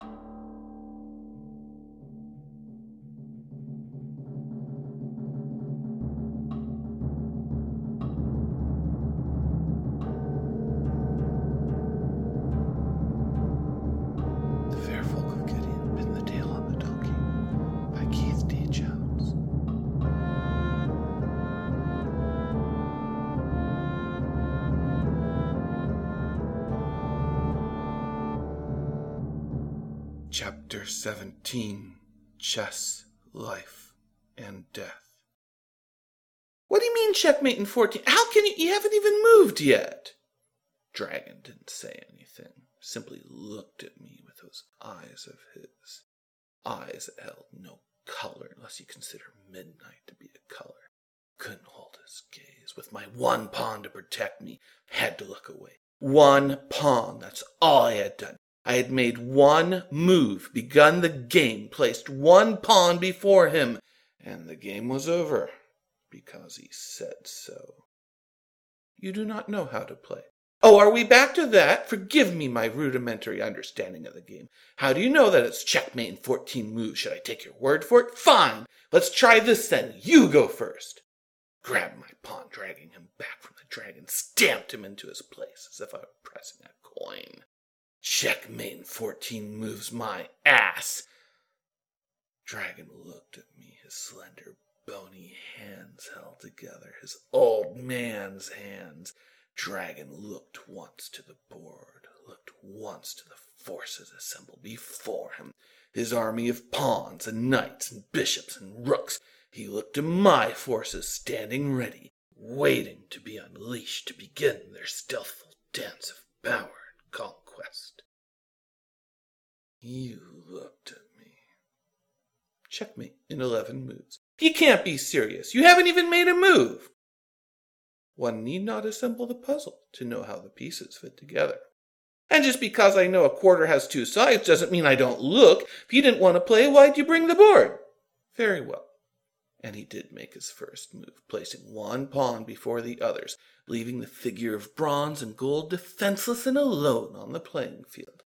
The Chapter 17 Chess, Life, and Death. What do you mean, checkmate in 14? How can you? You haven't even moved yet. Dragon didn't say anything, simply looked at me with those eyes of his. Eyes that held no color unless you consider midnight to be a color. Couldn't hold his gaze. With my one pawn to protect me, had to look away. One pawn, that's all I had done. I had made one move, begun the game, placed one pawn before him, and the game was over because he said so. You do not know how to play. Oh, are we back to that? Forgive me my rudimentary understanding of the game. How do you know that it's checkmate in 14 moves? Should I take your word for it? Fine. Let's try this then. You go first. Grabbed my pawn, dragging him back from the dragon, stamped him into his place as if I were pressing a coin. Checkmate in 14 moves my ass. Dragon looked at me, his slender, bony hands held together, his old man's hands. Dragon looked once to the board, looked once to the forces assembled before him, his army of pawns and knights and bishops and rooks. He looked to my forces standing ready, waiting to be unleashed to begin their stealthful dance of power and conquest. You looked at me. Checkmate in 11 moves. You can't be serious. You haven't even made a move. One need not assemble the puzzle to know how the pieces fit together. And just because I know a quarter has two sides doesn't mean I don't look. If you didn't want to play, why'd you bring the board? Very well. And he did make his first move, placing one pawn before the others, leaving the figure of bronze and gold defenseless and alone on the playing field.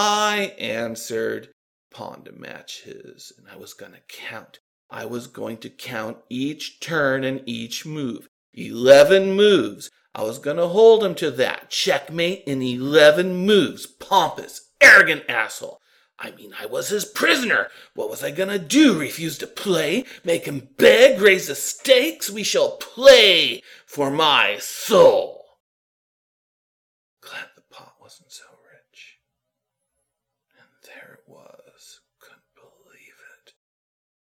I answered, pawn to match his, and I was going to count. I was going to count each turn and each move. Eleven moves. I was going to hold him to that. Checkmate in eleven moves. Pompous, arrogant asshole. I mean, I was his prisoner. What was I going to do? Refuse to play? Make him beg? Raise the stakes? We shall play for my soul. Glad the pot wasn't so rich. And there it was. Couldn't believe it.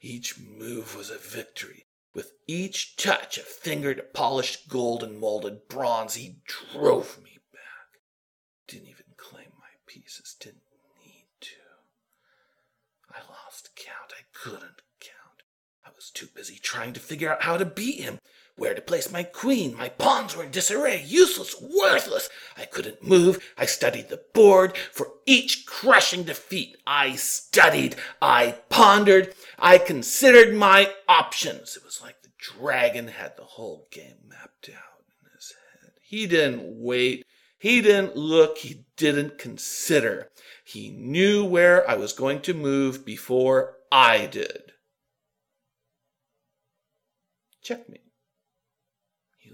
Each move was a victory. With each touch of fingered polished gold and molded bronze, he drove me back. Didn't even claim my pieces, didn't need to. I lost count. I couldn't count. I was too busy trying to figure out how to beat him, where to place my queen. My pawns were in disarray, useless, worthless. I couldn't move. I studied the board. For each crushing defeat, I studied. I pondered. I considered my options. It was like the dragon had the whole game mapped out in his head. He didn't wait. He didn't look. He didn't consider. He knew where I was going to move before I did. Checkmate.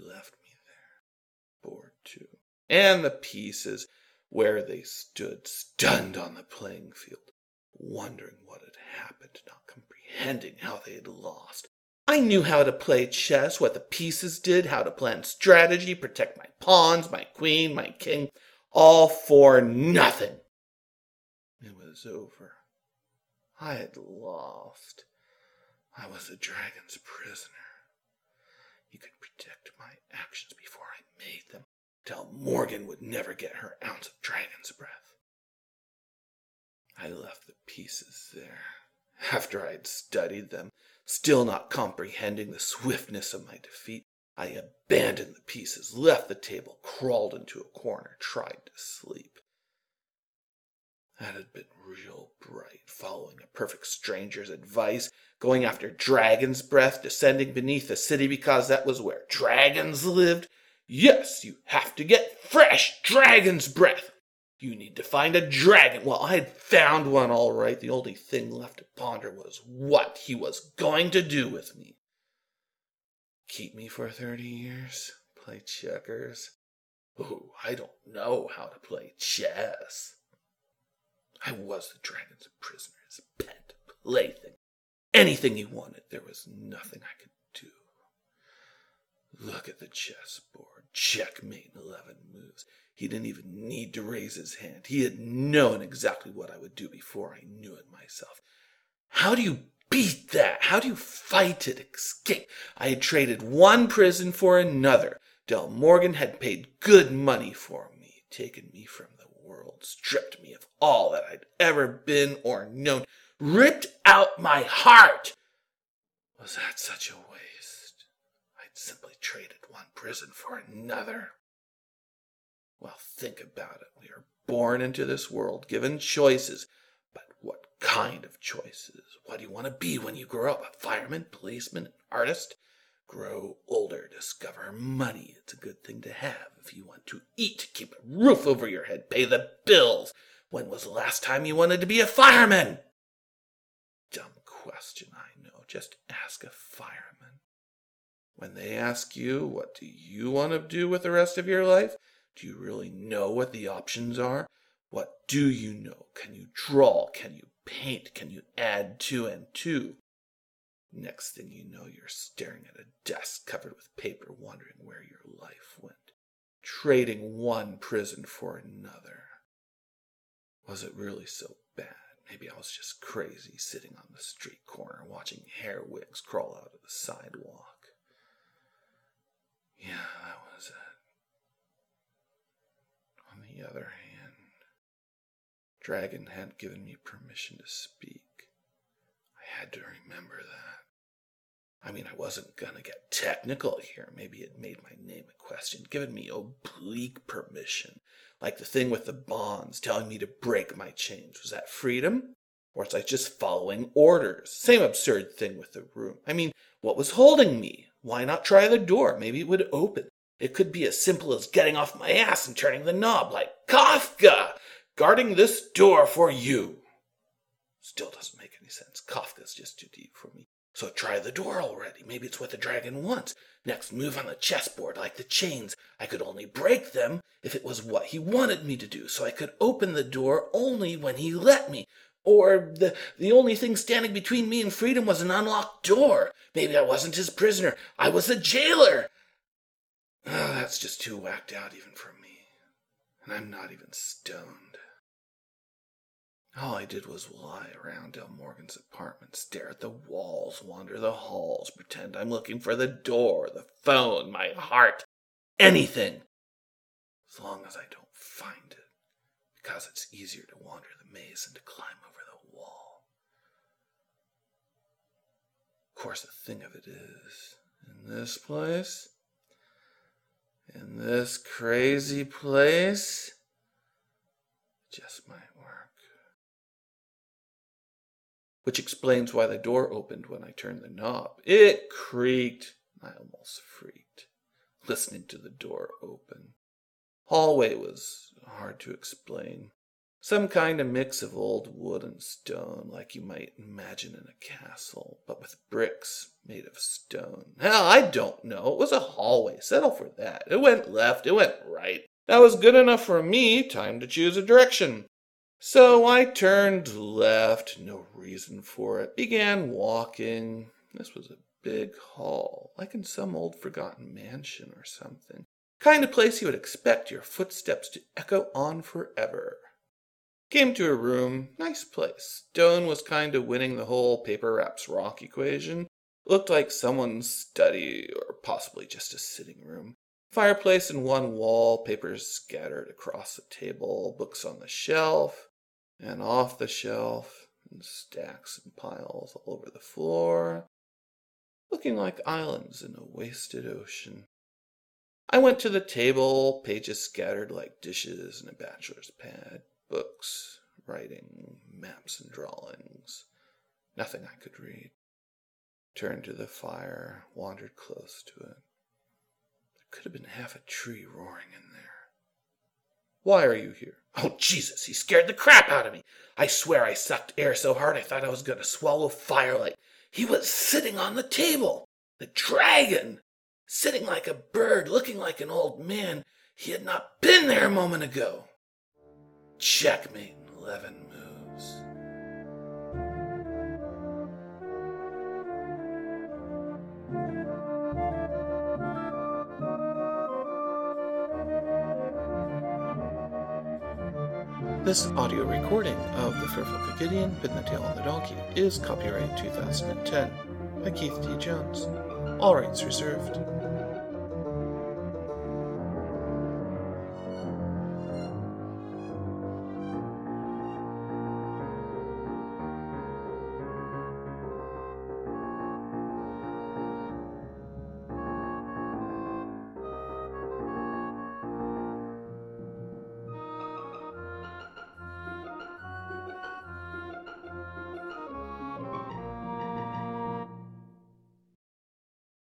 Left me there, bored too, and the pieces where they stood, stunned on the playing field, wondering what had happened, not comprehending how they had lost. I knew how to play chess, what the pieces did, how to plan strategy, protect my pawns, my queen, my king, all for nothing. It was over. I had lost. I was the dragon's prisoner. He could predict my actions before I made them, tell Morgan would never get her ounce of dragon's breath. I left the pieces there after I had studied them, still not comprehending the swiftness of my defeat. I abandoned the pieces, left the table, crawled into a corner, tried to sleep. That had been real bright, following a perfect stranger's advice, going after dragon's breath, descending beneath the city because that was where dragons lived. Yes, you have to get fresh dragon's breath. You need to find a dragon. Well, I had found one all right. The only thing left to ponder was what he was going to do with me. Keep me for 30 years? Play checkers? Oh, I don't know how to play chess. I was the dragon's prisoner, his pet plaything. Anything he wanted, there was nothing I could do. Look at the chessboard. Checkmate in 11 moves. He didn't even need to raise his hand. He had known exactly what I would do before I knew it myself. How do you beat that? How do you fight it, escape? I had traded one prison for another. Del Morgan had paid good money for me, taken me from the world, stripped me of all that I'd ever been or known, ripped out my heart. Was that such a waste? I'd simply traded one prison for another. Well, think about it. We are born into this world, given choices. But what kind of choices? What do you want to be when you grow up? A fireman, policeman, artist? Grow older, discover money. It's a good thing to have if you want to eat, keep a roof over your head, pay the bills. When was the last time you wanted to be a fireman? Dumb question, I know. Just ask a fireman. When they ask you, what do you want to do with the rest of your life? Do you really know what the options are? What do you know? Can you draw? Can you paint? Can you add two and two? Next thing you know, you're staring at a desk covered with paper, wondering where your life went, trading one prison for another. Was it really so bad? Maybe I was just crazy sitting on the street corner watching hair wigs crawl out of the sidewalk. Yeah, that was it On the other hand, Dragon hadn't given me permission to speak. I had to remember that. I mean, I wasn't gonna get technical here. Maybe it made my name a question, giving me oblique permission, like the thing with the bonds telling me to break my chains. Was that freedom? Or was I just following orders? Same absurd thing with the room. I mean, what was holding me? Why not try the door? Maybe it would open. It could be as simple as getting off my ass and turning the knob like Kafka, guarding this door for you. Still doesn't make any sense. Kafka's just too deep for me. So try the door already. Maybe it's what the dragon wants. Next, move on the chessboard like the chains. I could only break them if it was what he wanted me to do, so I could open the door only when he let me. Or the, the only thing standing between me and freedom was an unlocked door. Maybe I wasn't his prisoner. I was the jailer. Oh, that's just too whacked out even for me. And I'm not even stoned. All I did was lie around Del Morgan's apartment, stare at the walls, wander the halls, pretend I'm looking for the door, the phone, my heart, anything. As long as I don't find it, because it's easier to wander the maze than to climb over the wall. Of course, the thing of it is, in this place, in this crazy place just might Which explains why the door opened when I turned the knob. It creaked. I almost freaked, listening to the door open. Hallway was hard to explain. Some kind of mix of old wood and stone, like you might imagine in a castle, but with bricks made of stone. Hell, I don't know. It was a hallway. Settle for that. It went left, it went right. That was good enough for me. Time to choose a direction. So I turned left, no reason for it. Began walking. This was a big hall, like in some old forgotten mansion or something. Kind of place you would expect your footsteps to echo on forever. Came to a room, nice place. Stone was kind of winning the whole paper wraps rock equation. Looked like someone's study, or possibly just a sitting room. Fireplace in one wall, papers scattered across the table, books on the shelf, and off the shelf, in stacks and piles all over the floor, looking like islands in a wasted ocean. I went to the table, pages scattered like dishes in a bachelor's pad books, writing, maps, and drawings. Nothing I could read. Turned to the fire, wandered close to it. There could have been half a tree roaring in there. Why are you here? Oh, Jesus, he scared the crap out of me. I swear I sucked air so hard I thought I was going to swallow firelight. He was sitting on the table. The dragon. Sitting like a bird, looking like an old man. He had not been there a moment ago. Checkmate in 11 moves. This audio recording of The Faire Folk of Gideon, Pin the Tail on the Donkey is copyright 2010 by Keith T. Jones. All rights reserved.